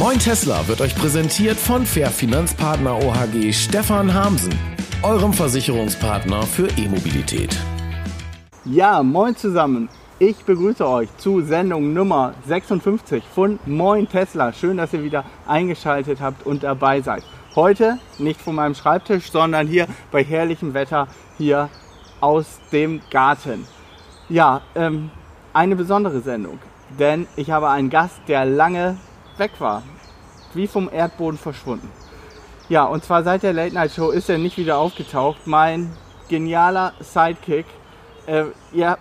Moin Tesla wird euch präsentiert von Fair Finanzpartner OHG Stefan Hamsen, eurem Versicherungspartner für E-Mobilität. Ja, moin zusammen. Ich begrüße euch zu Sendung Nummer 56 von Moin Tesla. Schön, dass ihr wieder eingeschaltet habt und dabei seid. Heute nicht von meinem Schreibtisch, sondern hier bei herrlichem Wetter hier aus dem Garten. Ja, ähm, eine besondere Sendung, denn ich habe einen Gast, der lange weg war, wie vom Erdboden verschwunden. Ja, und zwar seit der Late Night Show ist er nicht wieder aufgetaucht. Mein genialer Sidekick. Äh, ihr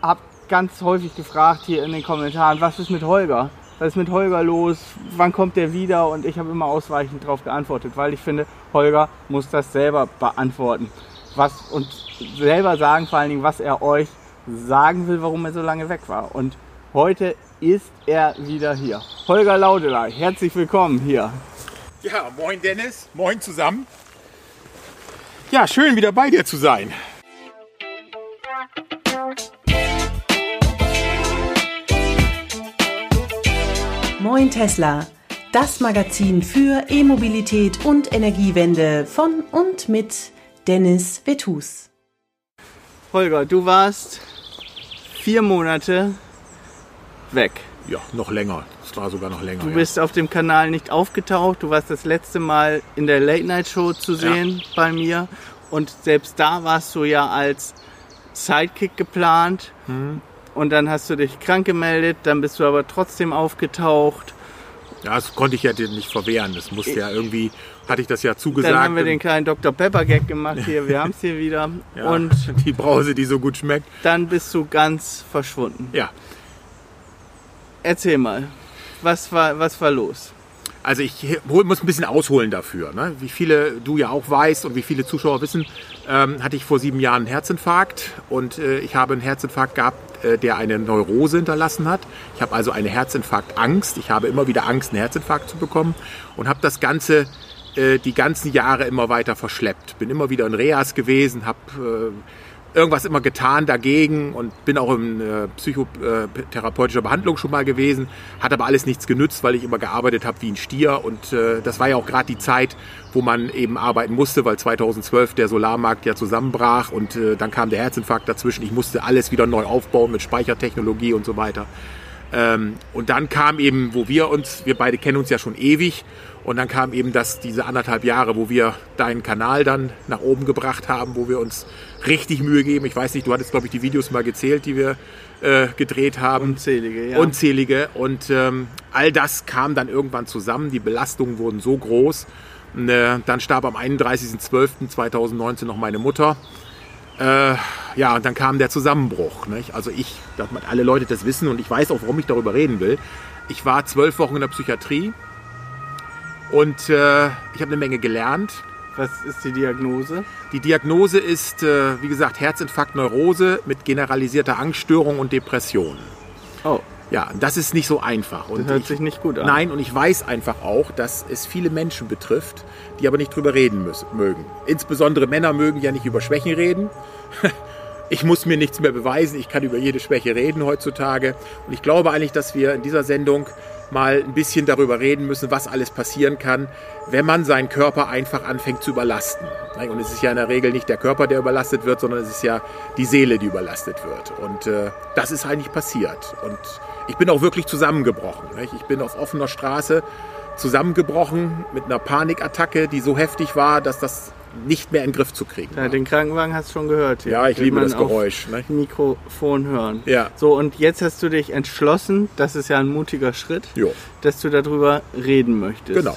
habt ganz häufig gefragt hier in den Kommentaren, was ist mit Holger? Was ist mit Holger los? Wann kommt der wieder? Und ich habe immer ausweichend darauf geantwortet, weil ich finde, Holger muss das selber beantworten. Was, und selber sagen vor allen Dingen, was er euch sagen will, warum er so lange weg war. Und heute ist er wieder hier. Holger Laudelei, herzlich willkommen hier. Ja, moin Dennis, moin zusammen. Ja, schön wieder bei dir zu sein. Moin Tesla, das Magazin für E-Mobilität und Energiewende von und mit Dennis Vetus. Holger, du warst vier Monate weg. Ja, noch länger. Es war sogar noch länger. Du bist ja. auf dem Kanal nicht aufgetaucht. Du warst das letzte Mal in der Late Night Show zu sehen ja. bei mir. Und selbst da warst du ja als Sidekick geplant. Mhm. Und dann hast du dich krank gemeldet. Dann bist du aber trotzdem aufgetaucht. Ja, das konnte ich ja dir nicht verwehren. Das musste ja irgendwie, hatte ich das ja zugesagt. Dann haben wir den kleinen Dr. Pepper Gag gemacht hier. Wir haben es hier wieder. Ja, und die Brause, die so gut schmeckt. Dann bist du ganz verschwunden. Ja. Erzähl mal, was war, was war los? Also ich muss ein bisschen ausholen dafür. Ne? Wie viele du ja auch weißt und wie viele Zuschauer wissen, ähm, hatte ich vor sieben Jahren einen Herzinfarkt und äh, ich habe einen Herzinfarkt gehabt, äh, der eine Neurose hinterlassen hat. Ich habe also eine Herzinfarktangst. Ich habe immer wieder Angst, einen Herzinfarkt zu bekommen und habe das Ganze äh, die ganzen Jahre immer weiter verschleppt. Bin immer wieder in Reas gewesen, habe äh, irgendwas immer getan dagegen und bin auch in äh, psychotherapeutischer Behandlung schon mal gewesen, hat aber alles nichts genützt, weil ich immer gearbeitet habe wie ein Stier und äh, das war ja auch gerade die Zeit, wo man eben arbeiten musste, weil 2012 der Solarmarkt ja zusammenbrach und äh, dann kam der Herzinfarkt dazwischen. Ich musste alles wieder neu aufbauen mit Speichertechnologie und so weiter. Ähm, und dann kam eben, wo wir uns, wir beide kennen uns ja schon ewig, und dann kam eben das, diese anderthalb Jahre, wo wir deinen Kanal dann nach oben gebracht haben, wo wir uns richtig Mühe geben. Ich weiß nicht, du hattest, glaube ich, die Videos mal gezählt, die wir äh, gedreht haben. Unzählige, ja. Unzählige. Und ähm, all das kam dann irgendwann zusammen. Die Belastungen wurden so groß. Und, äh, dann starb am 31.12.2019 noch meine Mutter. Äh, ja, und dann kam der Zusammenbruch. Nicht? Also ich, dass alle Leute das wissen und ich weiß auch, warum ich darüber reden will. Ich war zwölf Wochen in der Psychiatrie und äh, ich habe eine Menge gelernt. Was ist die Diagnose? Die Diagnose ist, äh, wie gesagt, Herzinfarkt, Neurose mit generalisierter Angststörung und Depression. Oh. Ja, das ist nicht so einfach. Und das hört ich, sich nicht gut an. Nein, und ich weiß einfach auch, dass es viele Menschen betrifft, die aber nicht drüber reden müssen, mögen. Insbesondere Männer mögen ja nicht über Schwächen reden. Ich muss mir nichts mehr beweisen, ich kann über jede Schwäche reden heutzutage. Und ich glaube eigentlich, dass wir in dieser Sendung mal ein bisschen darüber reden müssen, was alles passieren kann, wenn man seinen Körper einfach anfängt zu überlasten. Und es ist ja in der Regel nicht der Körper, der überlastet wird, sondern es ist ja die Seele, die überlastet wird. Und äh, das ist eigentlich passiert. Und ich bin auch wirklich zusammengebrochen. Nicht? Ich bin auf offener Straße zusammengebrochen mit einer Panikattacke, die so heftig war, dass das nicht mehr in den Griff zu kriegen. Ja, den Krankenwagen hast du schon gehört. Hier. Ja, ich liebe das Geräusch. Ne? Mikrofon hören. Ja. So, und jetzt hast du dich entschlossen, das ist ja ein mutiger Schritt, jo. dass du darüber reden möchtest. Genau.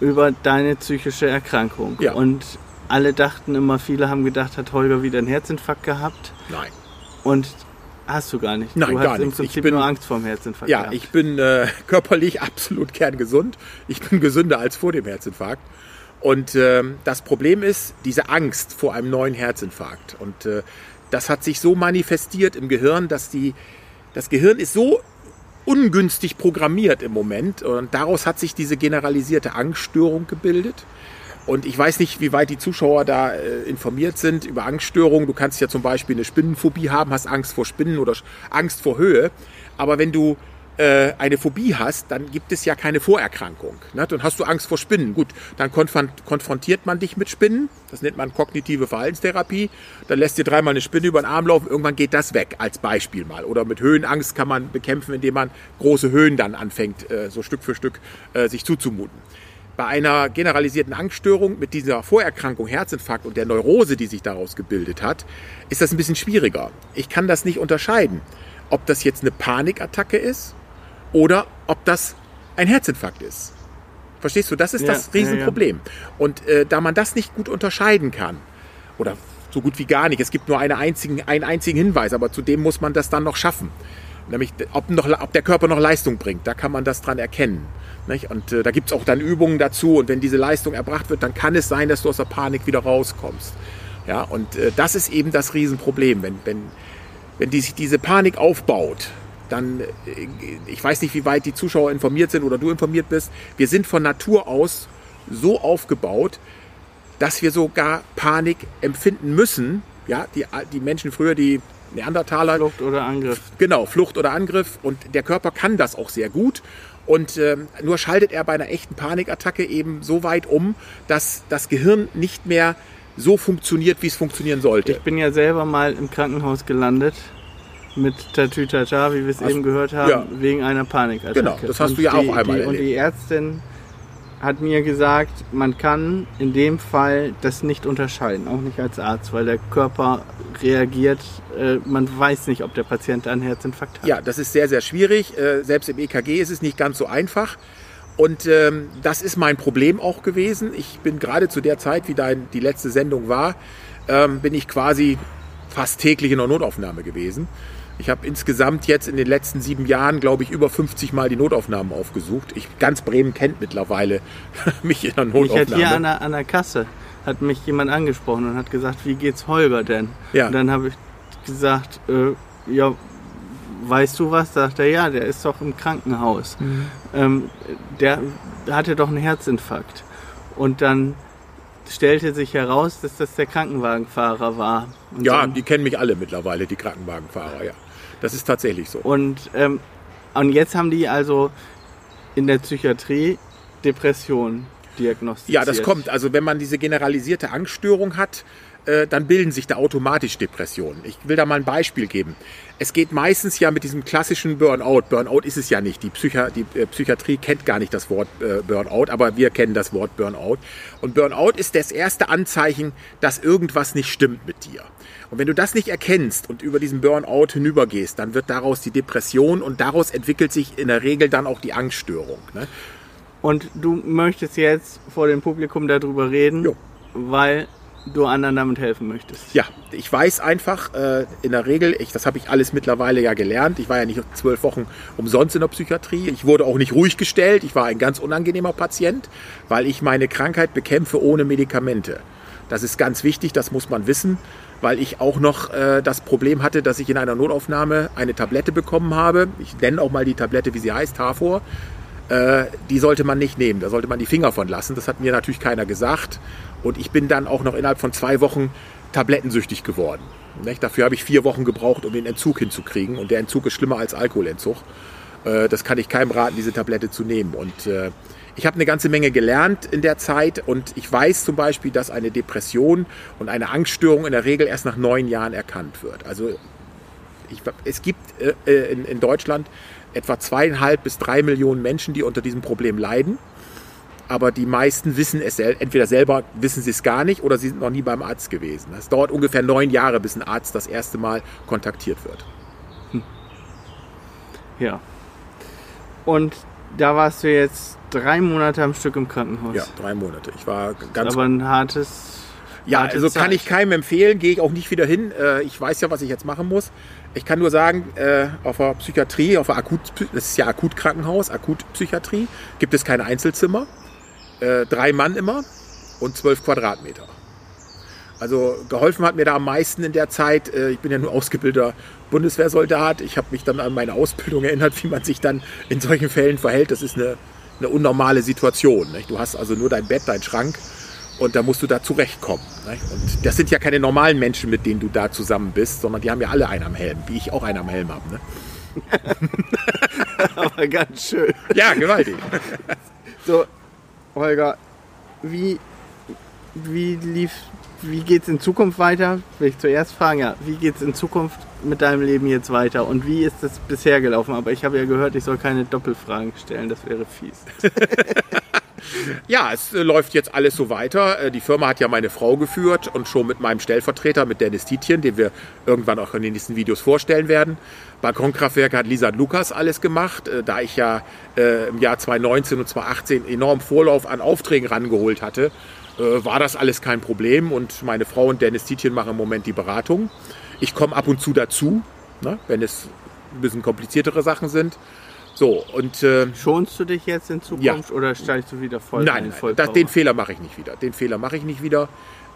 Über deine psychische Erkrankung. Ja. Und alle dachten immer, viele haben gedacht, hat Holger wieder einen Herzinfarkt gehabt. Nein. Und hast du gar nicht. Nein, du gar hast nicht. im Prinzip ich bin, nur Angst vor dem Herzinfarkt. Ja, gehabt. ich bin äh, körperlich absolut kerngesund. Ich bin gesünder als vor dem Herzinfarkt. Und äh, das Problem ist diese Angst vor einem neuen Herzinfarkt. Und äh, das hat sich so manifestiert im Gehirn, dass die, das Gehirn ist so ungünstig programmiert im Moment. Und daraus hat sich diese generalisierte Angststörung gebildet. Und ich weiß nicht, wie weit die Zuschauer da äh, informiert sind über Angststörungen. Du kannst ja zum Beispiel eine Spinnenphobie haben, hast Angst vor Spinnen oder Angst vor Höhe. Aber wenn du äh, eine Phobie hast, dann gibt es ja keine Vorerkrankung. Ne? Dann hast du Angst vor Spinnen. Gut, dann konfrontiert man dich mit Spinnen. Das nennt man kognitive Verhaltenstherapie. Dann lässt dir dreimal eine Spinne über den Arm laufen. Irgendwann geht das weg, als Beispiel mal. Oder mit Höhenangst kann man bekämpfen, indem man große Höhen dann anfängt, äh, so Stück für Stück äh, sich zuzumuten. Bei einer generalisierten Angststörung mit dieser Vorerkrankung Herzinfarkt und der Neurose, die sich daraus gebildet hat, ist das ein bisschen schwieriger. Ich kann das nicht unterscheiden, ob das jetzt eine Panikattacke ist oder ob das ein Herzinfarkt ist. Verstehst du? Das ist ja, das Riesenproblem. Ja, ja. Und äh, da man das nicht gut unterscheiden kann, oder so gut wie gar nicht, es gibt nur eine einzigen, einen einzigen Hinweis, aber zudem muss man das dann noch schaffen. Nämlich, ob, noch, ob der Körper noch Leistung bringt, da kann man das dran erkennen. Nicht? Und äh, da gibt es auch dann Übungen dazu. Und wenn diese Leistung erbracht wird, dann kann es sein, dass du aus der Panik wieder rauskommst. Ja, und äh, das ist eben das Riesenproblem. Wenn, wenn, wenn die, sich diese Panik aufbaut, dann, äh, ich weiß nicht, wie weit die Zuschauer informiert sind oder du informiert bist, wir sind von Natur aus so aufgebaut, dass wir sogar Panik empfinden müssen. Ja, die, die Menschen früher, die Neandertaler. Flucht oder Angriff. Genau, Flucht oder Angriff. Und der Körper kann das auch sehr gut. Und äh, nur schaltet er bei einer echten Panikattacke eben so weit um, dass das Gehirn nicht mehr so funktioniert, wie es funktionieren sollte. Ich bin ja selber mal im Krankenhaus gelandet mit Tatütata, wie wir es eben gehört haben, ja. wegen einer Panikattacke. Genau, das hast und du ja die, auch einmal die, Und die Ärztin hat mir gesagt, man kann in dem Fall das nicht unterscheiden, auch nicht als Arzt, weil der Körper reagiert. Äh, man weiß nicht, ob der Patient einen Herzinfarkt hat. Ja, das ist sehr, sehr schwierig. Äh, selbst im EKG ist es nicht ganz so einfach. Und ähm, das ist mein Problem auch gewesen. Ich bin gerade zu der Zeit, wie dein, die letzte Sendung war, ähm, bin ich quasi fast täglich in der Notaufnahme gewesen. Ich habe insgesamt jetzt in den letzten sieben Jahren, glaube ich, über 50 Mal die Notaufnahmen aufgesucht. Ich, ganz Bremen kennt mittlerweile mich in der Notaufnahme. Ich hatte hier an der, an der Kasse hat mich jemand angesprochen und hat gesagt, wie geht's Holger denn? Ja. Und dann habe ich gesagt, äh, ja, weißt du was? Sagt er, ja, der ist doch im Krankenhaus. Mhm. Ähm, der hatte doch einen Herzinfarkt. Und dann stellte sich heraus, dass das der Krankenwagenfahrer war. Und ja, dann, die kennen mich alle mittlerweile, die Krankenwagenfahrer, ja. Das ist tatsächlich so. Und, ähm, und jetzt haben die also in der Psychiatrie Depressionen diagnostiziert. Ja, das kommt. Also wenn man diese generalisierte Angststörung hat, äh, dann bilden sich da automatisch Depressionen. Ich will da mal ein Beispiel geben. Es geht meistens ja mit diesem klassischen Burnout. Burnout ist es ja nicht. Die, Psychi die äh, Psychiatrie kennt gar nicht das Wort äh, Burnout, aber wir kennen das Wort Burnout. Und Burnout ist das erste Anzeichen, dass irgendwas nicht stimmt mit dir. Und wenn du das nicht erkennst und über diesen Burnout hinübergehst, dann wird daraus die Depression und daraus entwickelt sich in der Regel dann auch die Angststörung. Ne? Und du möchtest jetzt vor dem Publikum darüber reden, jo. weil du anderen damit helfen möchtest. Ja, ich weiß einfach äh, in der Regel, ich, das habe ich alles mittlerweile ja gelernt. Ich war ja nicht zwölf Wochen umsonst in der Psychiatrie. Ich wurde auch nicht ruhig gestellt. Ich war ein ganz unangenehmer Patient, weil ich meine Krankheit bekämpfe ohne Medikamente. Das ist ganz wichtig, das muss man wissen, weil ich auch noch äh, das Problem hatte, dass ich in einer Notaufnahme eine Tablette bekommen habe. Ich nenne auch mal die Tablette, wie sie heißt, Tafor. Äh, die sollte man nicht nehmen, da sollte man die Finger von lassen. Das hat mir natürlich keiner gesagt. Und ich bin dann auch noch innerhalb von zwei Wochen tablettensüchtig geworden. Nicht? Dafür habe ich vier Wochen gebraucht, um den Entzug hinzukriegen. Und der Entzug ist schlimmer als Alkoholentzug. Äh, das kann ich keinem raten, diese Tablette zu nehmen. Und äh, ich habe eine ganze Menge gelernt in der Zeit und ich weiß zum Beispiel, dass eine Depression und eine Angststörung in der Regel erst nach neun Jahren erkannt wird. Also ich, es gibt äh, in, in Deutschland etwa zweieinhalb bis drei Millionen Menschen, die unter diesem Problem leiden aber die meisten wissen es entweder selber wissen sie es gar nicht oder sie sind noch nie beim Arzt gewesen. Es dauert ungefähr neun Jahre, bis ein Arzt das erste Mal kontaktiert wird. Hm. Ja. Und da warst du jetzt drei Monate am Stück im Krankenhaus. Ja, drei Monate. Ich war ganz. Aber ein hartes. Ja, also Zeit. kann ich keinem empfehlen, gehe ich auch nicht wieder hin. Äh, ich weiß ja, was ich jetzt machen muss. Ich kann nur sagen, äh, auf der Psychiatrie, auf der Akut, das ist ja Akutkrankenhaus, Akutpsychiatrie, gibt es keine Einzelzimmer äh, drei Mann immer und zwölf Quadratmeter. Also geholfen hat mir da am meisten in der Zeit, äh, ich bin ja nur ausgebildeter Bundeswehrsoldat, ich habe mich dann an meine Ausbildung erinnert, wie man sich dann in solchen Fällen verhält. Das ist eine, eine unnormale Situation. Nicht? Du hast also nur dein Bett, dein Schrank und da musst du da zurechtkommen. Nicht? Und das sind ja keine normalen Menschen, mit denen du da zusammen bist, sondern die haben ja alle einen am Helm, wie ich auch einen am Helm habe. Ne? Aber ganz schön. Ja, gewaltig. So, Holger, wie, wie lief, wie geht's in Zukunft weiter? Will ich zuerst fragen, ja, wie geht's in Zukunft mit deinem Leben jetzt weiter? Und wie ist es bisher gelaufen? Aber ich habe ja gehört, ich soll keine Doppelfragen stellen, das wäre fies. Ja, es äh, läuft jetzt alles so weiter. Äh, Die Firma hat ja meine Frau geführt und schon mit meinem Stellvertreter, mit Dennis Tietjen, den wir irgendwann auch in den nächsten Videos vorstellen werden. Balkonkraftwerke hat Lisa und Lukas alles gemacht. Äh, Da ich ja im Jahr 2019 und 2018 enorm Vorlauf an Aufträgen rangeholt hatte, war das alles kein Problem. Und meine Frau und Dennis Tietjen machen im Moment die Beratung. Ich komme ab und zu dazu, ne, wenn es ein bisschen kompliziertere Sachen sind. So, und äh, Schonst du dich jetzt in Zukunft oder steigst du wieder voll Nein, ein? nein das, den Fehler mache ich nicht wieder. Den Fehler mache ich nicht wieder.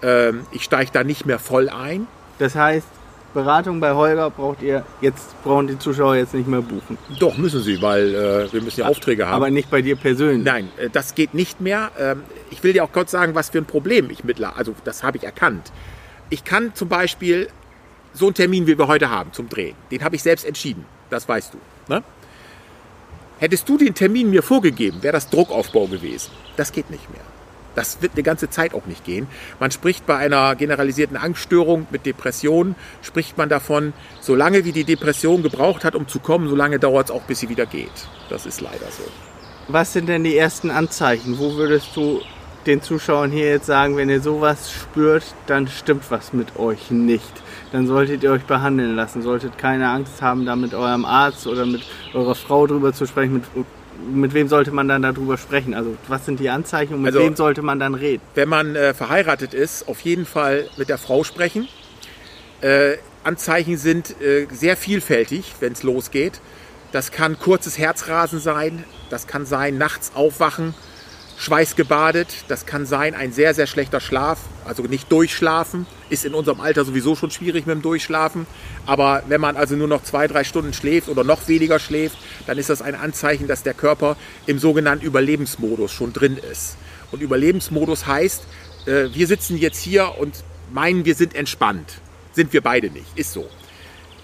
Ähm, ich steige da nicht mehr voll ein. Das heißt, Beratung bei Holger braucht ihr, jetzt brauchen die Zuschauer jetzt nicht mehr buchen. Doch, müssen sie, weil äh, wir müssen ja Aufträge haben. Aber nicht bei dir persönlich. Nein, äh, das geht nicht mehr. Ähm, ich will dir auch kurz sagen, was für ein Problem ich mittlerweile, also das habe ich erkannt. Ich kann zum Beispiel so einen Termin, wie wir heute haben, zum Drehen, den habe ich selbst entschieden. Das weißt du. Ne? Hättest du den Termin mir vorgegeben, wäre das Druckaufbau gewesen. Das geht nicht mehr. Das wird eine ganze Zeit auch nicht gehen. Man spricht bei einer generalisierten Angststörung mit Depressionen, spricht man davon, solange wie die Depression gebraucht hat, um zu kommen, solange dauert es auch, bis sie wieder geht. Das ist leider so. Was sind denn die ersten Anzeichen? Wo würdest du den Zuschauern hier jetzt sagen, wenn ihr sowas spürt, dann stimmt was mit euch nicht? Dann solltet ihr euch behandeln lassen, solltet keine Angst haben, da mit eurem Arzt oder mit eurer Frau drüber zu sprechen. Mit, mit wem sollte man dann darüber sprechen? Also was sind die Anzeichen und mit Also- wem sollte man dann reden? wenn man äh, verheiratet ist, auf jeden Fall mit der Frau sprechen. Äh, Anzeichen sind äh, sehr vielfältig, wenn es losgeht. Das kann kurzes Herzrasen sein, das kann sein nachts aufwachen, schweißgebadet, das kann sein ein sehr, sehr schlechter Schlaf, also nicht durchschlafen, ist in unserem Alter sowieso schon schwierig mit dem Durchschlafen. Aber wenn man also nur noch zwei, drei Stunden schläft oder noch weniger schläft, dann ist das ein Anzeichen, dass der Körper im sogenannten Überlebensmodus schon drin ist. Und Überlebensmodus heißt, äh, wir sitzen jetzt hier und meinen, wir sind entspannt. Sind wir beide nicht, ist so.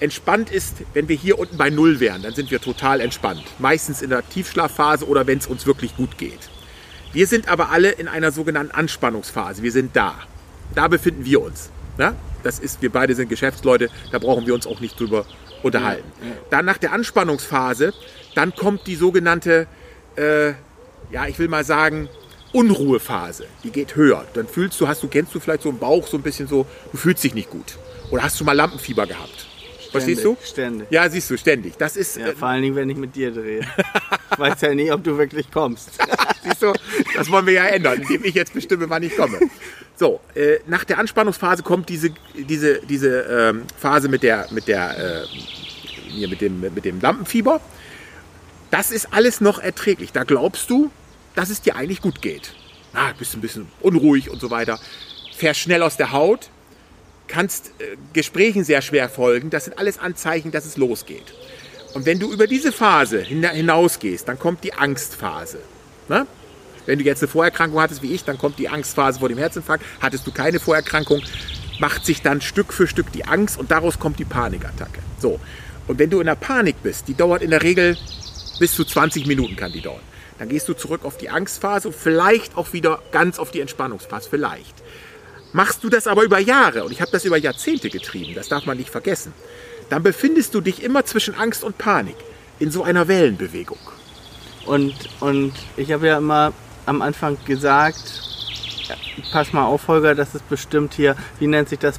Entspannt ist, wenn wir hier unten bei Null wären, dann sind wir total entspannt. Meistens in der Tiefschlafphase oder wenn es uns wirklich gut geht. Wir sind aber alle in einer sogenannten Anspannungsphase. Wir sind da. Da befinden wir uns. Ja? Das ist, wir beide sind Geschäftsleute, da brauchen wir uns auch nicht drüber unterhalten. Dann nach der Anspannungsphase, dann kommt die sogenannte, äh, ja, ich will mal sagen, Unruhephase. Die geht höher. Dann fühlst du, hast du, kennst du vielleicht so im Bauch so ein bisschen so, du fühlst dich nicht gut. Oder hast du mal Lampenfieber gehabt? Verstehst du? Ständig. Ja, siehst du, ständig. Das ist, Ja, äh, vor allen Dingen, wenn ich mit dir drehe. Ich weiß ja nie, ob du wirklich kommst. Siehst du, das wollen wir ja ändern, indem ich jetzt bestimme, wann ich komme. So, äh, nach der Anspannungsphase kommt diese, diese, diese ähm, Phase mit der, mit der, äh, hier mit dem, mit dem Lampenfieber. Das ist alles noch erträglich. Da glaubst du, dass es dir eigentlich gut geht. Ah, bist ein bisschen unruhig und so weiter. Fährst schnell aus der Haut, kannst äh, Gesprächen sehr schwer folgen. Das sind alles Anzeichen, dass es losgeht. Und wenn du über diese Phase hina- hinausgehst, dann kommt die Angstphase. Ne? Wenn du jetzt eine Vorerkrankung hattest wie ich, dann kommt die Angstphase vor dem Herzinfarkt. Hattest du keine Vorerkrankung, macht sich dann Stück für Stück die Angst und daraus kommt die Panikattacke. So. Und wenn du in der Panik bist, die dauert in der Regel bis zu 20 Minuten kann die dauern. Dann gehst du zurück auf die Angstphase und vielleicht auch wieder ganz auf die Entspannungsphase. Vielleicht. Machst du das aber über Jahre, und ich habe das über Jahrzehnte getrieben, das darf man nicht vergessen, dann befindest du dich immer zwischen Angst und Panik in so einer Wellenbewegung. Und, und ich habe ja immer am Anfang gesagt, ja, pass mal auf, Holger, das ist bestimmt hier, wie nennt sich das,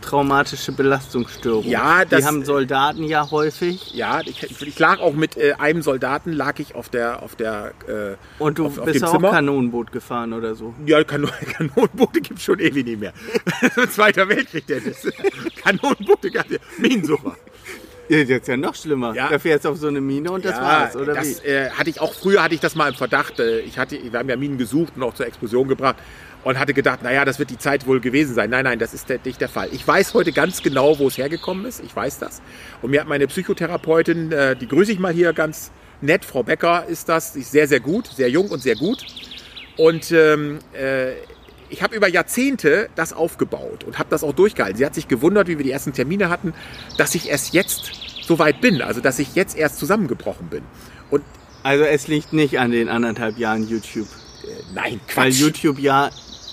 posttraumatische Belastungsstörung. Ja, das- Die haben Soldaten ja häufig. Ja, ich, ich lag auch mit äh, einem Soldaten, lag ich auf der, auf der, äh, Und du auf, auf bist dem auch Zimmer. Kanonenboot gefahren oder so. Ja, Kanon Kanonenboote gibt es schon ewig nicht mehr. Zweiter Weltkrieg, Dennis. Kanonenboote gab es Minensucher. Ja, Das ist ja noch schlimmer. Ja. Da fährst du auf so eine Mine und das war's, oder das wie? äh, hatte ich auch früher hatte ich das mal im Verdacht. Äh, ich hatte, wir haben ja Minen gesucht und auch zur Explosion gebracht und hatte gedacht, naja, das wird die Zeit wohl gewesen sein. Nein, nein, das ist nicht der Fall. Ich weiß heute ganz genau, wo es hergekommen ist. Ich weiß das. Und mir hat meine Psychotherapeutin, äh, die grüße ich mal hier ganz nett, Frau Becker ist das, die ist sehr, sehr gut, sehr jung und sehr gut. Und ähm, äh, ich habe über Jahrzehnte das aufgebaut und habe das auch durchgehalten. Sie hat sich gewundert, wie wir die ersten Termine hatten, dass ich erst jetzt so weit bin, also dass ich jetzt erst zusammengebrochen bin. Und Also es liegt nicht an den anderthalb Jahren YouTube. äh, nein, Quatsch. Weil YouTube ja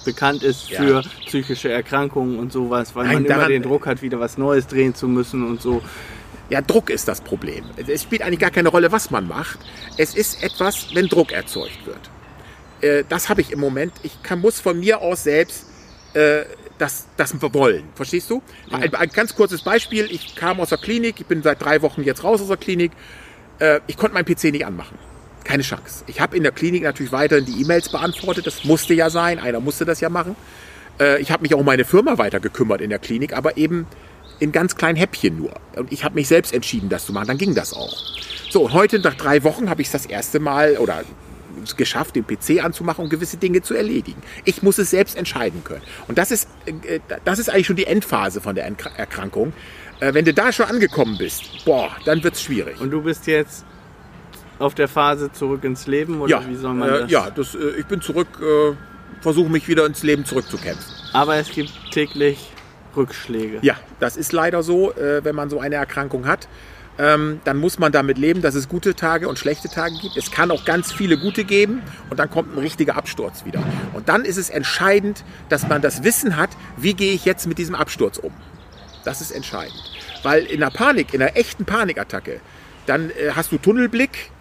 bekannt ist Ja. für psychische Erkrankungen und sowas, weil Nein, man immer den Druck hat, wieder was Neues drehen zu müssen und so. Ja, Druck ist das Problem. Es spielt eigentlich gar keine Rolle, was man macht. Es ist etwas, wenn Druck erzeugt wird. Äh, das habe ich im Moment. Ich kann, muss von mir aus selbst äh, das, das wollen. Verstehst du? Ein, ein ganz kurzes Beispiel. Ich kam aus der Klinik. Ich bin seit drei Wochen jetzt raus aus der Klinik. Äh, ich konnte meinen PC nicht anmachen. Keine Chance. Ich habe in der Klinik natürlich weiterhin die E-Mails beantwortet. Das musste ja sein. Einer musste das ja machen. Äh, ich habe mich auch um meine Firma weiter gekümmert in der Klinik, aber eben in ganz kleinen Häppchen nur. Und ich habe mich selbst entschieden, das zu machen. Dann ging das auch. So, und heute nach drei Wochen habe ich es das erste Mal oder es geschafft, den PC anzumachen und gewisse Dinge zu erledigen. Ich muss es selbst entscheiden können. Und das ist, äh, das ist eigentlich schon die Endphase von der Erkrankung. Äh, Wenn du da schon angekommen bist, boah, dann wird's schwierig. Und du bist jetzt auf der Phase zurück ins Leben oder ja, wie soll man äh, das? ja, das, äh, ich bin zurück, äh, versuche mich wieder ins Leben zurückzukämpfen. Aber es gibt täglich Rückschläge. Ja, das ist leider so, wenn man so eine Erkrankung hat. Ähm, dann muss man damit leben, dass es gute Tage und schlechte Tage gibt. Es kann auch ganz viele gute geben und dann kommt ein richtiger Absturz wieder. Und dann ist es entscheidend, dass man das Wissen hat, wie gehe ich jetzt mit diesem Absturz um. Das ist entscheidend. Weil in der Panik, in einer echten Panikattacke, dann hast du Tunnelblick,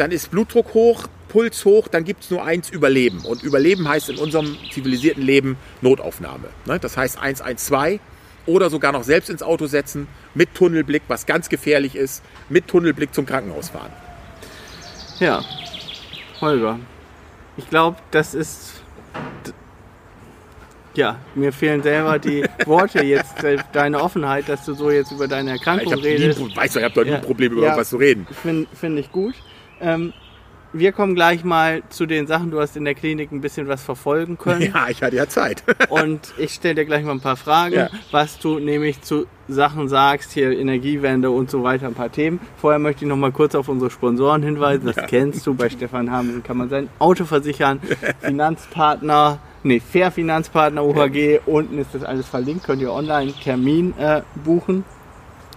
dann ist Blutdruck hoch, Puls hoch, dann gibt es nur eins, Überleben. Und Überleben heißt in unserem zivilisierten Leben Notaufnahme. Ne? Das heißt 112 oder sogar noch selbst ins Auto setzen, mit Tunnelblick, was ganz gefährlich ist, mit Tunnelblick zum Krankenhaus fahren. Ja, Holger, ich glaube, das ist. Ja, mir fehlen selber die Worte jetzt, äh, deine Offenheit, dass du so jetzt über deine Ich Erkrankung nie, redest. ein- weißt du, ich habe doch nie Ja. ein Problem, über Ja. irgendwas zu reden. Finde find ich gut. Ähm, wir kommen gleich mal zu den Sachen. Du hast in der Klinik ein bisschen was verfolgen können. Ja, ich hatte ja Zeit. Und ich stelle dir gleich mal ein paar Fragen, Ja. was du nämlich zu Sachen sagst, hier Energiewende und so weiter, ein paar Themen. Vorher möchte ich noch mal kurz auf unsere Sponsoren hinweisen. Das kennst du, bei Stefan Hamsen kann man sein Auto versichern, Finanzpartner, nee, Fair Finanzpartner UHG, unten ist das alles verlinkt, könnt ihr online Termin äh, buchen.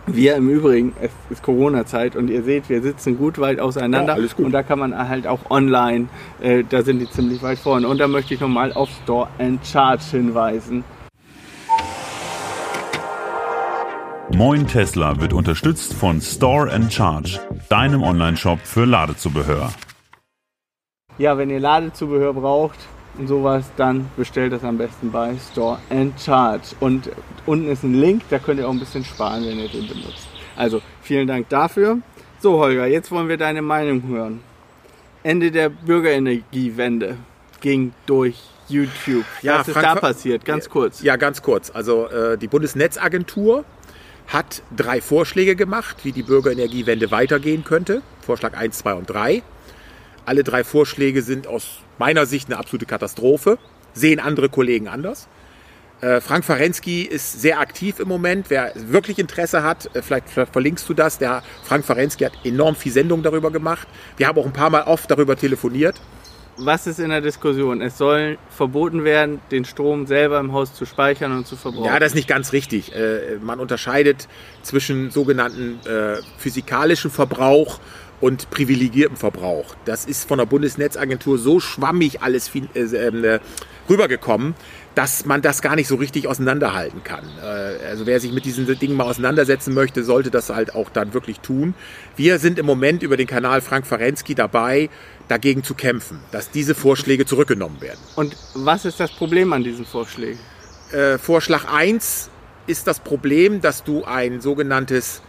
Wir im Übrigen, es ist Corona-Zeit und ihr seht, wir sitzen gut weit auseinander Ja, alles gut. und da kann man halt auch online, äh, da sind die ziemlich weit vorne. Und da möchte ich nochmal auf Store and Charge hinweisen. Moin Tesla wird unterstützt von Store and Charge, deinem Online-Shop für Ladezubehör. Ja, wenn ihr Ladezubehör braucht sowas, dann bestellt das am besten bei Store and Charge. Und unten ist ein Link, da könnt ihr auch ein bisschen sparen, wenn ihr den benutzt. Also vielen Dank dafür. So Holger, jetzt wollen wir deine Meinung hören. Ende der Bürgerenergiewende ging durch YouTube. Ja, Was ist Frank- da passiert? Ganz kurz. Ja, ganz kurz. Also äh, die Bundesnetzagentur hat drei Vorschläge gemacht, wie die Bürgerenergiewende weitergehen könnte. Vorschlag 1, 2 und 3. Alle drei Vorschläge sind aus meiner Sicht eine absolute Katastrophe. Sehen andere Kollegen anders. Äh, Frank Farensky ist sehr aktiv im Moment. Wer wirklich Interesse hat, äh, vielleicht ver- verlinkst du das. Der Frank Farensky hat enorm viel Sendung darüber gemacht. Wir haben auch ein paar Mal oft darüber telefoniert. Was ist in der Diskussion? Es soll verboten werden, den Strom selber im Haus zu speichern und zu verbrauchen. Ja, das ist nicht ganz richtig. Äh, Man unterscheidet zwischen sogenannten physikalischen Verbrauch und privilegiertem Verbrauch. Das ist von der Bundesnetzagentur so schwammig alles fin- äh, äh, rübergekommen, dass man das gar nicht so richtig auseinanderhalten kann. Äh, Also wer sich mit diesen Dingen mal auseinandersetzen möchte, sollte das halt auch dann wirklich tun. Wir sind im Moment über den Kanal Frank Farensky dabei, dagegen zu kämpfen, dass diese Vorschläge zurückgenommen werden. Und was ist das Problem an diesen Vorschlägen? äh, Vorschlag 1 ist das Problem, dass du ein sogenanntes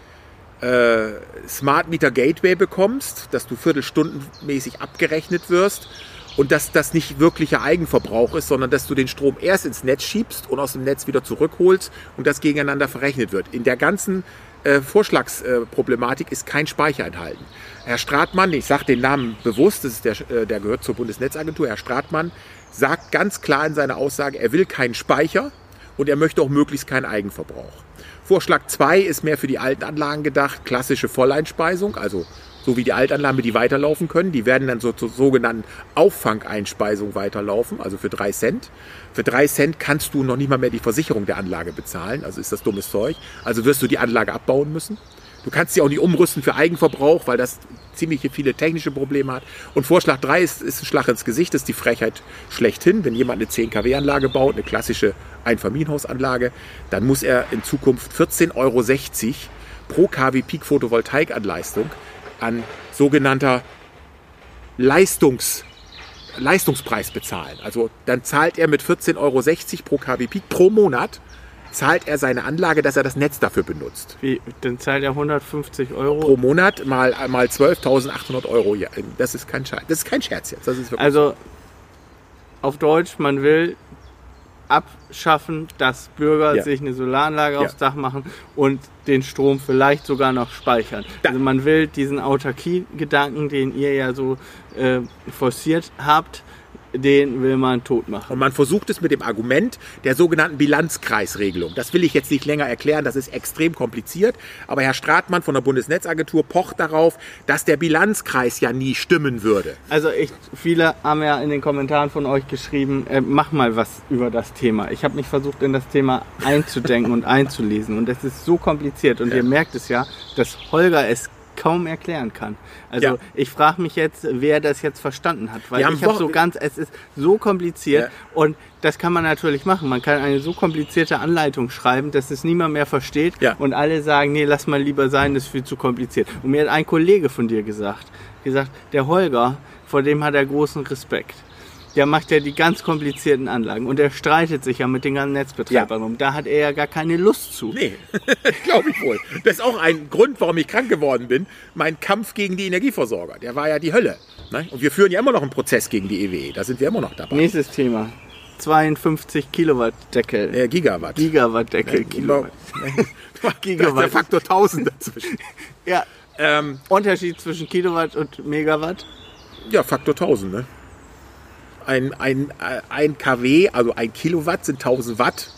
äh, Smart Meter Gateway bekommst, dass du viertelstundenmäßig abgerechnet wirst und dass das nicht wirklicher Eigenverbrauch ist, sondern dass du den Strom erst ins Netz schiebst und aus dem Netz wieder zurückholst und das gegeneinander verrechnet wird. In der ganzen äh, Vorschlagsproblematik ist kein Speicher enthalten. Herr Stratmann, ich sage den Namen bewusst, das ist der, äh, der gehört zur Bundesnetzagentur, Herr Stratmann, sagt ganz klar in seiner Aussage, er will keinen Speicher und er möchte auch möglichst keinen Eigenverbrauch. Vorschlag 2 ist mehr für die alten Anlagen gedacht, klassische Volleinspeisung, also so wie die Altanlagen, die weiterlaufen können. Die werden dann so zur sogenannten Auffangeinspeisung weiterlaufen, also für 3 Cent. Für 3 Cent kannst du noch nicht mal mehr die Versicherung der Anlage bezahlen, also ist das dummes Zeug. Also wirst du die Anlage abbauen müssen. Du kannst sie auch nicht umrüsten für Eigenverbrauch, weil das ziemlich viele technische Probleme hat. Und Vorschlag 3 ist, ist ein Schlag ins Gesicht, das ist die Frechheit schlechthin. Wenn jemand eine 10 kW-Anlage baut, eine klassische Einfamilienhausanlage, dann muss er in Zukunft 14,60 Euro pro kW Peak Photovoltaikanleistung an sogenannter Leistungs Leistungspreis bezahlen. Also dann zahlt er mit 14,60 Euro pro kW Peak pro Monat zahlt er seine Anlage, dass er das Netz dafür benutzt. Wie, dann zahlt er 150 Euro? Pro Monat mal, mal 12.800 Euro. Ja, das, ist kein Scherz, das ist kein Scherz jetzt. also auf Deutsch, man will abschaffen, dass Bürger ja. sich eine Solaranlage ja. aufs Dach machen und den Strom vielleicht sogar noch speichern. Da. Also man will diesen Autarkie-Gedanken, den ihr ja so äh, forciert habt, den will man tot machen. Und man versucht es mit dem Argument der sogenannten Bilanzkreisregelung. Das will ich jetzt nicht länger erklären, das ist extrem kompliziert. Aber Herr Stratmann von der Bundesnetzagentur pocht darauf, dass der Bilanzkreis ja nie stimmen würde. Also ich, viele haben ja in den Kommentaren von euch geschrieben, äh, mach mal was über das Thema. Ich habe mich versucht, in das Thema einzudenken und einzulesen. Und es ist so kompliziert. Und ja. ihr merkt es ja, dass Holger es kaum erklären kann. Also ja. ich frage mich jetzt, wer das jetzt verstanden hat, weil ich habe so ganz, es ist so kompliziert ja. und das kann man natürlich machen. Man kann eine so komplizierte Anleitung schreiben, dass es niemand mehr versteht ja. und alle sagen, nee, lass mal lieber sein, das ist viel zu kompliziert. Und mir hat ein Kollege von dir gesagt, gesagt, der Holger, vor dem hat er großen Respekt der macht ja die ganz komplizierten Anlagen und der streitet sich ja mit den ganzen Netzbetreibern ja. um. Da hat er ja gar keine Lust zu. Nee, glaube ich wohl. Das ist auch ein Grund, warum ich krank geworden bin. Mein Kampf gegen die Energieversorger, der war ja die Hölle. Ne? Und wir führen ja immer noch einen Prozess gegen die EWE. Da sind wir immer noch dabei. Nächstes Thema. 52 Kilowatt Deckel. Äh, Gigawatt. Gigawatt Deckel. Ja, Kilowatt. Gigawatt. Der Faktor 1000 dazwischen. ja. Ähm, Unterschied zwischen Kilowatt und Megawatt? Ja, Faktor 1000, ne? Ein, ein, ein kW, also ein Kilowatt sind 1000 Watt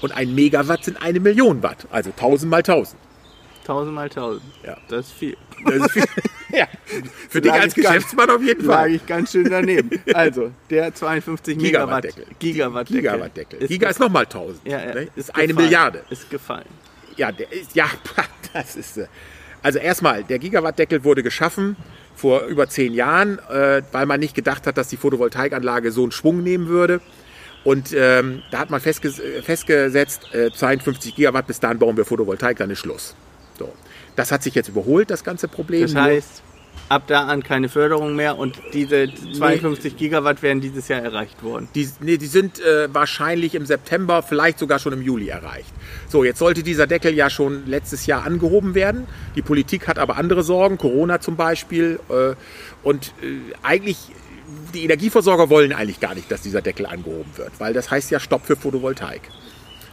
und ein Megawatt sind eine Million Watt, also 1000 mal 1000. 1000 mal 1000. Ja. Das ist viel. Das ist viel. ja. Für dich als Geschäftsmann auf jeden Fall. Lag ich ganz schön daneben. Also, der 52 Megawatt Gigawatt Deckel. Gigawatt Deckel. Ist Giga ist nochmal 1000. Ja, ja. Ne? Ist eine Milliarde. Ist gefallen. Ja, der ist, ja, das ist. Äh, also erstmal, der Gigawattdeckel wurde geschaffen vor über zehn Jahren, äh, weil man nicht gedacht hat, dass die Photovoltaikanlage so einen Schwung nehmen würde. Und ähm, da hat man festges festgesetzt, äh, 52 Gigawatt, bis dahin bauen wir Photovoltaik, dann ist Schluss. So. Das hat sich jetzt überholt, das ganze Problem. Das heißt, ab da an keine Förderung mehr und diese 52 nee, Gigawatt werden dieses Jahr erreicht worden. Die, nee, die sind äh, wahrscheinlich im September, vielleicht sogar schon im Juli erreicht. So, jetzt sollte dieser Deckel ja schon letztes Jahr angehoben werden. Die Politik hat aber andere Sorgen, Corona zum Beispiel. Äh, und äh, eigentlich, die Energieversorger wollen eigentlich gar nicht, dass dieser Deckel angehoben wird, weil das heißt ja Stopp für Photovoltaik.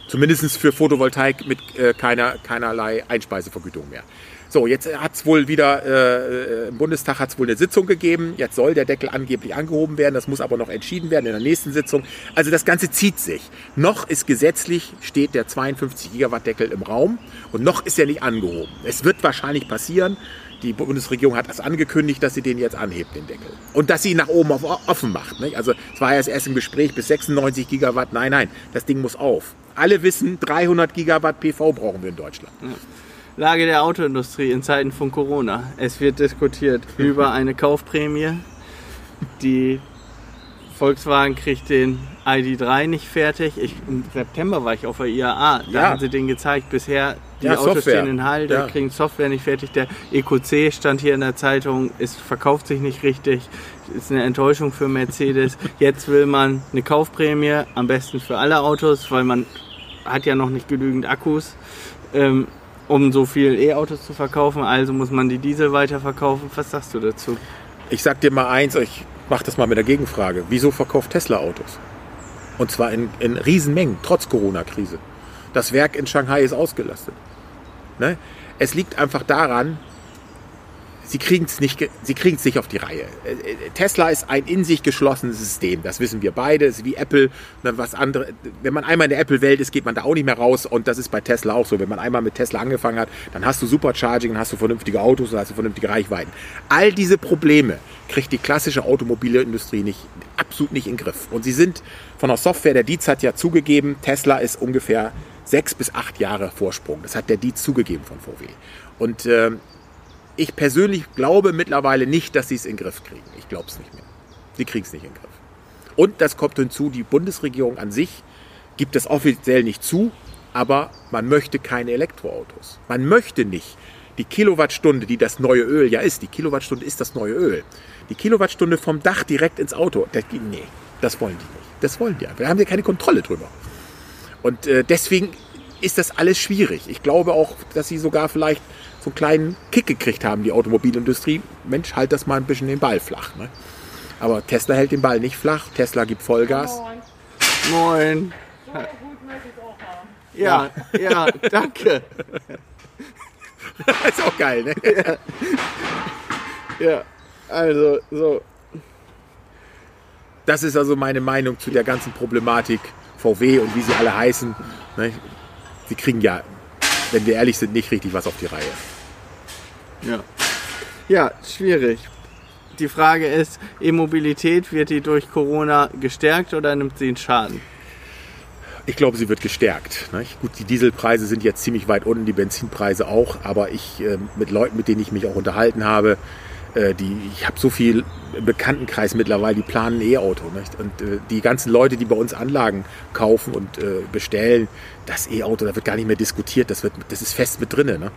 Zumindest für Photovoltaik mit äh, keiner, keinerlei Einspeisevergütung mehr. So, jetzt hat es wohl wieder, äh, im Bundestag hat es wohl eine Sitzung gegeben. Jetzt soll der Deckel angeblich angehoben werden. Das muss aber noch entschieden werden in der nächsten Sitzung. Also das Ganze zieht sich. Noch ist gesetzlich, steht der 52 Gigawatt Deckel im Raum und noch ist er nicht angehoben. Es wird wahrscheinlich passieren. Die Bundesregierung hat das angekündigt, dass sie den jetzt anhebt, den Deckel. Und dass sie ihn nach oben auf, offen macht. Nicht? Also es war ja erst im Gespräch bis 96 Gigawatt. Nein, nein, das Ding muss auf. Alle wissen, 300 Gigawatt PV brauchen wir in Deutschland. Lage der Autoindustrie in Zeiten von Corona. Es wird diskutiert über eine Kaufprämie. Die Volkswagen kriegt den ID3 nicht fertig. Ich, Im September war ich auf der IAA. Da ja. haben sie den gezeigt. Bisher die ja, Autos Software. stehen in Hall, ja. kriegen Software nicht fertig. Der EQC stand hier in der Zeitung, es verkauft sich nicht richtig. Ist eine Enttäuschung für Mercedes. Jetzt will man eine Kaufprämie, am besten für alle Autos, weil man hat ja noch nicht genügend Akkus. Ähm, um so viel E-Autos zu verkaufen, also muss man die Diesel weiterverkaufen. Was sagst du dazu? Ich sag dir mal eins, ich mach das mal mit der Gegenfrage. Wieso verkauft Tesla Autos? Und zwar in, in Riesenmengen, trotz Corona-Krise. Das Werk in Shanghai ist ausgelastet. Ne? Es liegt einfach daran, sie kriegen es nicht, nicht auf die Reihe. Äh, äh, Tesla ist ein in sich geschlossenes System. Das wissen wir beide. Ist wie Apple. Was andere, wenn man einmal in der Apple-Welt ist, geht man da auch nicht mehr raus. Und das ist bei Tesla auch so. Wenn man einmal mit Tesla angefangen hat, dann hast du Supercharging, dann hast du vernünftige Autos, dann hast du vernünftige Reichweiten. All diese Probleme kriegt die klassische Automobilindustrie nicht, absolut nicht in den Griff. Und sie sind von der Software, der Dietz hat ja zugegeben, Tesla ist ungefähr sechs bis acht Jahre Vorsprung. Das hat der Dietz zugegeben von VW. Und ähm, ich persönlich glaube mittlerweile nicht, dass sie es in den Griff kriegen. Ich glaube es nicht mehr. Sie kriegen es nicht in den Griff. Und das kommt hinzu, die Bundesregierung an sich gibt das offiziell nicht zu, aber man möchte keine Elektroautos. Man möchte nicht die Kilowattstunde, die das neue Öl ja ist, die Kilowattstunde ist das neue Öl. Die Kilowattstunde vom Dach direkt ins Auto, das, nee, das wollen die nicht. Das wollen die. Da haben wir keine Kontrolle drüber. Und äh, deswegen ist das alles schwierig. Ich glaube auch, dass sie sogar vielleicht so einen kleinen Kick gekriegt haben, die Automobilindustrie. Mensch, halt das mal ein bisschen den Ball flach. Ne? Aber Tesla hält den Ball nicht flach. Tesla gibt Vollgas. Moin. Ja, ja, danke. ist auch geil, ne? Ja, also so. Das ist also meine Meinung zu der ganzen Problematik VW und wie sie alle heißen. Ne? Sie kriegen ja, wenn wir ehrlich sind, nicht richtig was auf die Reihe. Ja. Ja, schwierig. Die Frage ist, E-Mobilität, wird die durch Corona gestärkt oder nimmt sie einen Schaden? Ich glaube, sie wird gestärkt. Ne? Gut, die Dieselpreise sind jetzt ziemlich weit unten, die Benzinpreise auch, aber ich äh, mit Leuten, mit denen ich mich auch unterhalten habe, äh, die, ich habe so viel im Bekanntenkreis mittlerweile, die planen ein E-Auto. Nicht? Und äh, die ganzen Leute, die bei uns Anlagen kaufen und äh, bestellen, das E-Auto, da wird gar nicht mehr diskutiert, das, wird, das ist fest mit drin. Ne?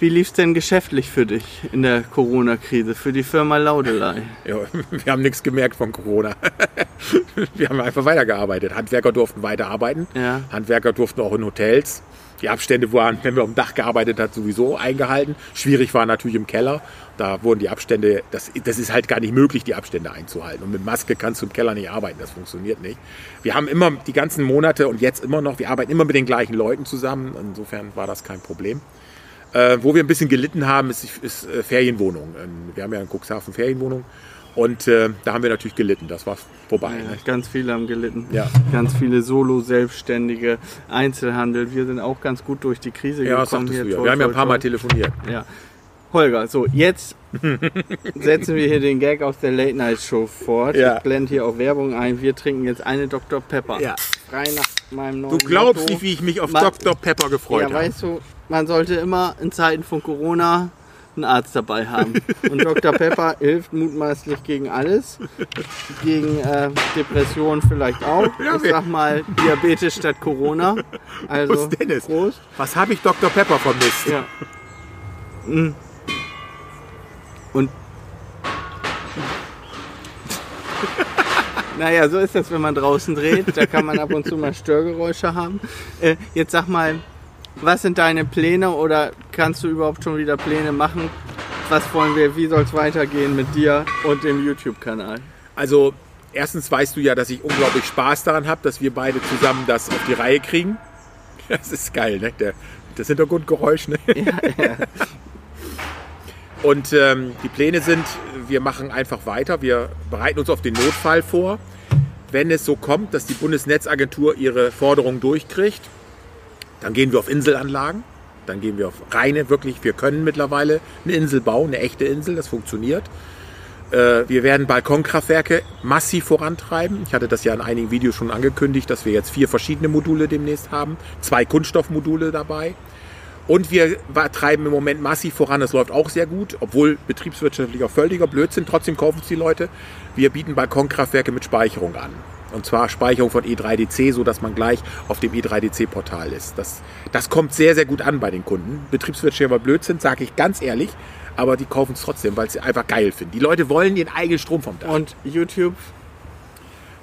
Wie lief es denn geschäftlich für dich in der Corona-Krise, für die Firma Laudelei? Ja, wir haben nichts gemerkt von Corona. Wir haben einfach weitergearbeitet. Handwerker durften weiterarbeiten. Ja. Handwerker durften auch in Hotels. Die Abstände waren, wenn wir am Dach gearbeitet hat, sowieso eingehalten. Schwierig war natürlich im Keller. Da wurden die Abstände, das, das ist halt gar nicht möglich, die Abstände einzuhalten. Und mit Maske kannst du im Keller nicht arbeiten, das funktioniert nicht. Wir haben immer die ganzen Monate und jetzt immer noch, wir arbeiten immer mit den gleichen Leuten zusammen. Insofern war das kein Problem. Äh, wo wir ein bisschen gelitten haben, ist, ist äh, Ferienwohnung. Ähm, wir haben ja in Cuxhaven Ferienwohnung. Und äh, da haben wir natürlich gelitten. Das war vorbei. Ja, ne? ganz viele haben gelitten. Ja. Ganz viele Solo-Selbstständige, Einzelhandel. Wir sind auch ganz gut durch die Krise Ja, gekommen. du ja. Toi, Wir haben ja ein paar Mal telefoniert. Ja. Holger, so jetzt setzen wir hier den Gag aus der Late Night Show fort. Ja. Ich blende hier auch Werbung ein. Wir trinken jetzt eine Dr. Pepper. Ja. Frei nach meinem neuen Du glaubst Motto. nicht, wie ich mich auf Ma- Dr. Pepper gefreut Ja, habe. weißt du, man sollte immer in Zeiten von Corona einen Arzt dabei haben. Und Dr. Pepper hilft mutmaßlich gegen alles. Gegen äh, Depressionen vielleicht auch. Ich sag mal Diabetes statt Corona. Also, Prost, Dennis. Prost. Was habe ich Dr. Pepper vermisst? Ja. Mm. Und naja, so ist das, wenn man draußen dreht. Da kann man ab und zu mal Störgeräusche haben. Äh, jetzt sag mal, was sind deine Pläne oder kannst du überhaupt schon wieder Pläne machen? Was wollen wir, wie soll es weitergehen mit dir und dem YouTube-Kanal? Also, erstens weißt du ja, dass ich unglaublich Spaß daran habe, dass wir beide zusammen das auf die Reihe kriegen. Das ist geil, ne? Der, das Hintergrundgeräusch, ne? Und ähm, die Pläne sind, wir machen einfach weiter. Wir bereiten uns auf den Notfall vor. Wenn es so kommt, dass die Bundesnetzagentur ihre Forderungen durchkriegt, dann gehen wir auf Inselanlagen. Dann gehen wir auf reine, wirklich, wir können mittlerweile eine Insel bauen, eine echte Insel, das funktioniert. Äh, Wir werden Balkonkraftwerke massiv vorantreiben. Ich hatte das ja in einigen Videos schon angekündigt, dass wir jetzt vier verschiedene Module demnächst haben. Zwei Kunststoffmodule dabei. Und wir treiben im Moment massiv voran. Es läuft auch sehr gut, obwohl betriebswirtschaftlich auch völliger Blödsinn. Trotzdem kaufen es die Leute. Wir bieten Balkonkraftwerke mit Speicherung an. Und zwar Speicherung von E3DC, so dass man gleich auf dem E E3DC-Portal ist. Das, das kommt sehr, sehr gut an bei den Kunden. Betriebswirtschaftlicher Blödsinn, sage ich ganz ehrlich. Aber die kaufen es trotzdem, weil sie einfach geil finden. Die Leute wollen ihren eigenen Strom vom Dach. Und YouTube?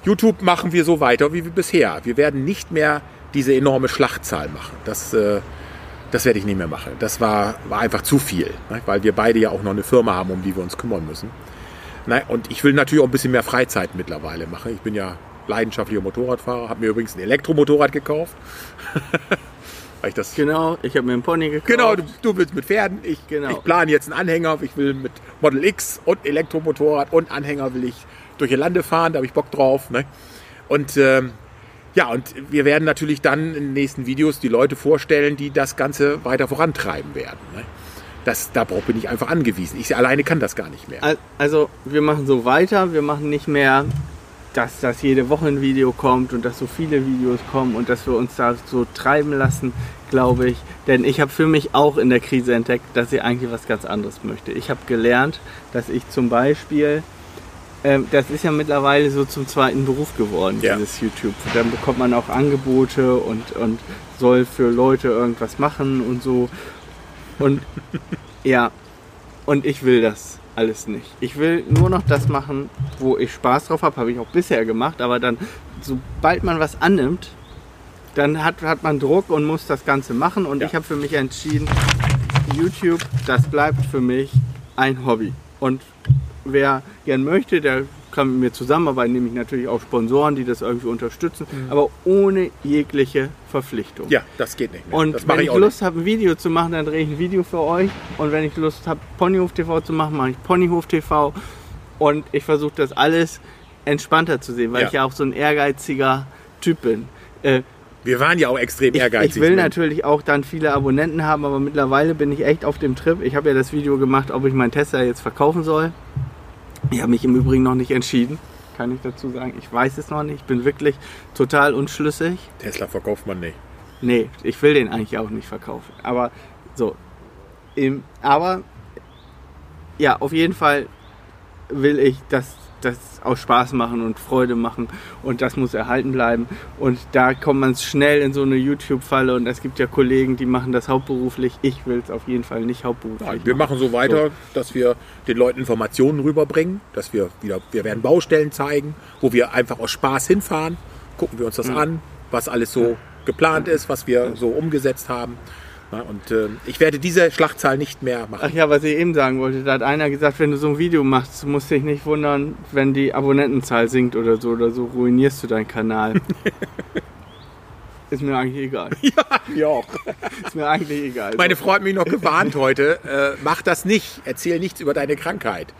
YouTube machen wir so weiter wie wir bisher. Wir werden nicht mehr diese enorme Schlachtzahl machen. Das, äh, das werde ich nicht mehr machen. Das war, war einfach zu viel, ne? weil wir beide ja auch noch eine Firma haben, um die wir uns kümmern müssen. Nein, und ich will natürlich auch ein bisschen mehr Freizeit mittlerweile machen. Ich bin ja leidenschaftlicher Motorradfahrer, habe mir übrigens ein Elektromotorrad gekauft. weil ich das Genau, ich habe mir einen Pony gekauft. Genau, du, du willst mit Pferden. Ich, Genau. ich plane jetzt einen Anhänger. Ich will mit Model X und Elektromotorrad und Anhänger will ich durch die Lande fahren. Da habe ich Bock drauf. Ne? Und ähm, ja, und wir werden natürlich dann in den nächsten Videos die Leute vorstellen, die das Ganze weiter vorantreiben werden. Ne? Das, darauf bin ich einfach angewiesen. Ich alleine kann das gar nicht mehr. Al- Also, wir machen so weiter. Wir machen nicht mehr dass, dass jede Woche ein Video kommt und dass so viele Videos kommen und dass wir uns da so treiben lassen, glaube ich. Denn ich habe für mich auch in der Krise entdeckt, dass ich eigentlich was ganz anderes möchte. Ich habe gelernt, dass ich zum Beispiel, ähm, das ist ja mittlerweile so zum zweiten Beruf geworden, Ja. dieses YouTube. Dann bekommt man auch Angebote und, und soll für Leute irgendwas machen und so. Und ja, und ich will das alles nicht. Ich will nur noch das machen, wo ich Spaß drauf habe. Habe ich auch bisher gemacht. Aber dann, sobald man was annimmt, dann hat, hat man Druck und muss das Ganze machen. Und Ja. ich habe für mich entschieden, YouTube, das bleibt für mich ein Hobby. Und wer gern möchte, der kann mit mir zusammenarbeiten, nämlich natürlich auch Sponsoren, die das irgendwie unterstützen, aber ohne jegliche Verpflichtung. Ja, das geht nicht mehr. Und das wenn ich ich Lust habe, ein Video zu machen, dann drehe ich ein Video für euch. Und wenn ich Lust habe, Ponyhof TV zu machen, mache ich Ponyhof TV. Und ich versuche das alles entspannter zu sehen, weil Ja. ich ja auch so ein ehrgeiziger Typ bin. Äh. Wir waren ja auch extrem ich, ehrgeizig. ich will ne? natürlich auch dann viele Abonnenten haben, aber mittlerweile bin ich echt auf dem Trip. Ich habe ja das Video gemacht, ob ich meinen Tesla jetzt verkaufen soll. Ich habe mich im Übrigen noch nicht entschieden, kann ich dazu sagen. Ich weiß es noch nicht. Ich bin wirklich total unschlüssig. Tesla verkauft man nicht. Nee, ich will den eigentlich auch nicht verkaufen. Aber so. Im, aber ja, auf jeden Fall will ich das, das aus Spaß machen und Freude machen und das muss erhalten bleiben. Und da kommt man schnell in so eine YouTube-Falle und es gibt ja Kollegen, die machen das hauptberuflich. Ich will es auf jeden Fall nicht hauptberuflich Nein, wir machen so weiter, dass wir den Leuten Informationen rüberbringen, dass wir wieder, wir werden Baustellen zeigen, wo wir einfach aus Spaß hinfahren, gucken wir uns das an, was alles so geplant ist, was wir so umgesetzt haben. Und äh, ich werde diese Schlachtzahl nicht mehr machen. Ach ja, was ich eben sagen wollte, da hat einer gesagt, wenn du so ein Video machst, musst du dich nicht wundern, wenn die Abonnentenzahl sinkt oder so oder so, ruinierst du deinen Kanal. Ist mir eigentlich egal. Ja, auch. Ist mir eigentlich egal. Meine Frau hat mich noch gewarnt heute, äh, mach das nicht, erzähl nichts über deine Krankheit.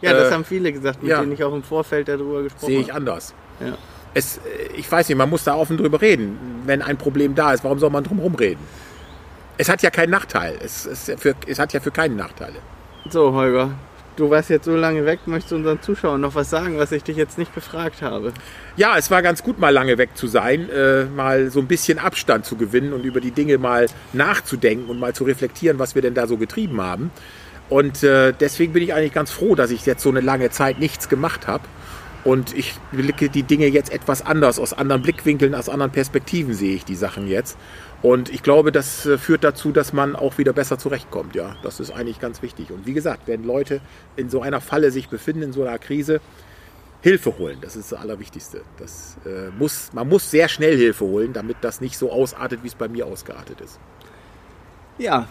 ja, das äh, haben viele gesagt, mit ja. denen ich auch im Vorfeld darüber gesprochen Sehe ich habe. anders. Ja. Es, äh, ich weiß nicht, man muss da offen drüber reden. Wenn ein Problem da ist, warum soll man drum herum reden? Es hat ja keinen Nachteil. Es, es, für, es hat ja für keinen Nachteile. So, Holger, du warst jetzt so lange weg, möchtest du unseren Zuschauern noch was sagen, was ich dich jetzt nicht gefragt habe? Ja, es war ganz gut, mal lange weg zu sein, äh, mal so ein bisschen Abstand zu gewinnen und über die Dinge mal nachzudenken und mal zu reflektieren, was wir denn da so getrieben haben. Und äh, deswegen bin ich eigentlich ganz froh, dass ich jetzt so eine lange Zeit nichts gemacht habe. Und ich blicke die Dinge jetzt etwas anders, aus anderen Blickwinkeln, aus anderen Perspektiven sehe ich die Sachen jetzt. Und ich glaube, das äh, führt dazu, dass man auch wieder besser zurechtkommt. Ja, das ist eigentlich ganz wichtig. Und wie gesagt, wenn Leute in so einer Falle sich befinden, in so einer Krise, Hilfe holen, das ist das Allerwichtigste. Das, äh, muss, man muss sehr schnell Hilfe holen, damit das nicht so ausartet, wie es bei mir ausgeartet ist. Ja,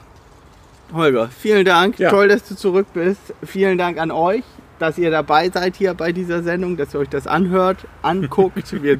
Holger, vielen Dank. Ja. Toll, dass du zurück bist. Vielen Dank an euch, dass ihr dabei seid hier bei dieser Sendung, dass ihr euch das anhört, anguckt. Wir,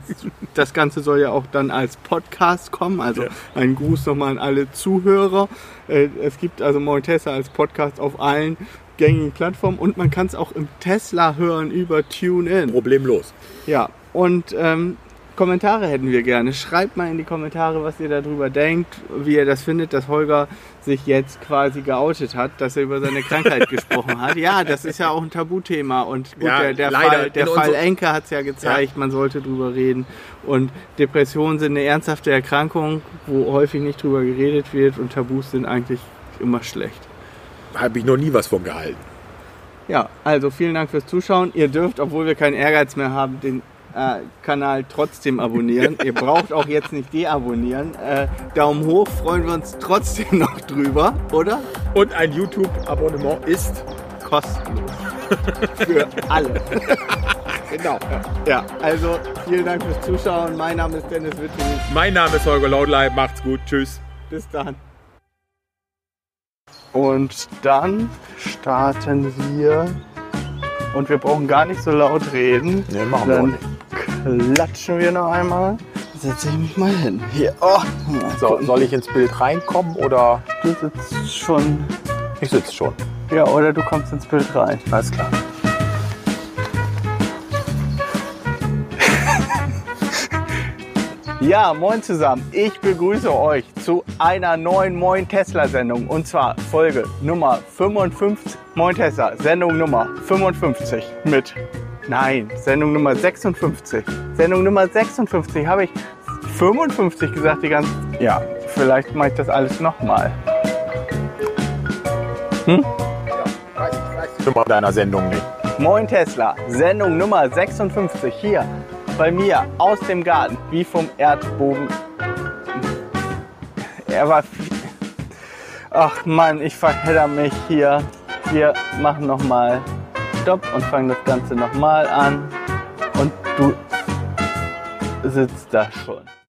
das Ganze soll ja auch dann als Podcast kommen. Also Ja. ein Gruß nochmal an alle Zuhörer. Äh, Es gibt also Moin Tesla als Podcast auf allen gängigen Plattformen und man kann es auch im Tesla hören über TuneIn. Problemlos. Ja, und ähm, Kommentare hätten wir gerne. Schreibt mal in die Kommentare, was ihr darüber denkt, wie ihr das findet, dass Holger sich jetzt quasi geoutet hat, dass er über seine Krankheit gesprochen hat. Ja, das ist ja auch ein Tabuthema. Und gut, Ja, der, der Fall, der Fall Enke hat es ja gezeigt, man sollte drüber reden. Und Depressionen sind eine ernsthafte Erkrankung, wo häufig nicht drüber geredet wird und Tabus sind eigentlich immer schlecht. Habe ich noch nie was von gehalten. Ja, also vielen Dank fürs Zuschauen. Ihr dürft, obwohl wir keinen Ehrgeiz mehr haben, den äh, Kanal trotzdem abonnieren. Ihr braucht auch jetzt nicht deabonnieren. Äh, Daumen hoch, freuen wir uns trotzdem noch drüber, oder? Und ein YouTube-Abonnement ist Kostenlos. Für alle. Genau. Ja, also vielen Dank fürs Zuschauen. Mein Name ist Dennis Witting. Mein Name ist Holger Laudleib. Macht's gut. Tschüss. Bis dann. Und dann starten wir. Und wir brauchen gar nicht so laut reden. Nee, machen wir auch klatschen wir noch einmal. Setze ich mich mal hin. Hier. Oh. Mal gucken. soll ich ins Bild reinkommen oder Du sitzt schon. ich sitze schon? Ja, oder du kommst ins Bild rein. Alles klar. Ja, moin zusammen. Ich begrüße euch zu einer neuen Moin Tesla Sendung und zwar Folge Nummer 55. Moin Tesla, Sendung Nummer 55 mit Nein, Sendung Nummer 56. Sendung Nummer 56 habe ich 55 gesagt, die ganze. Ja, vielleicht mache ich das alles nochmal. Nummer deiner Sendung nicht. Moin Tesla, Sendung Nummer 56 hier bei mir aus dem Garten, wie vom Erdboden. Er war. Ach Mann, ich verhedder mich hier. Wir machen nochmal Stopp und fangen das Ganze nochmal an. Und du sitzt da schon.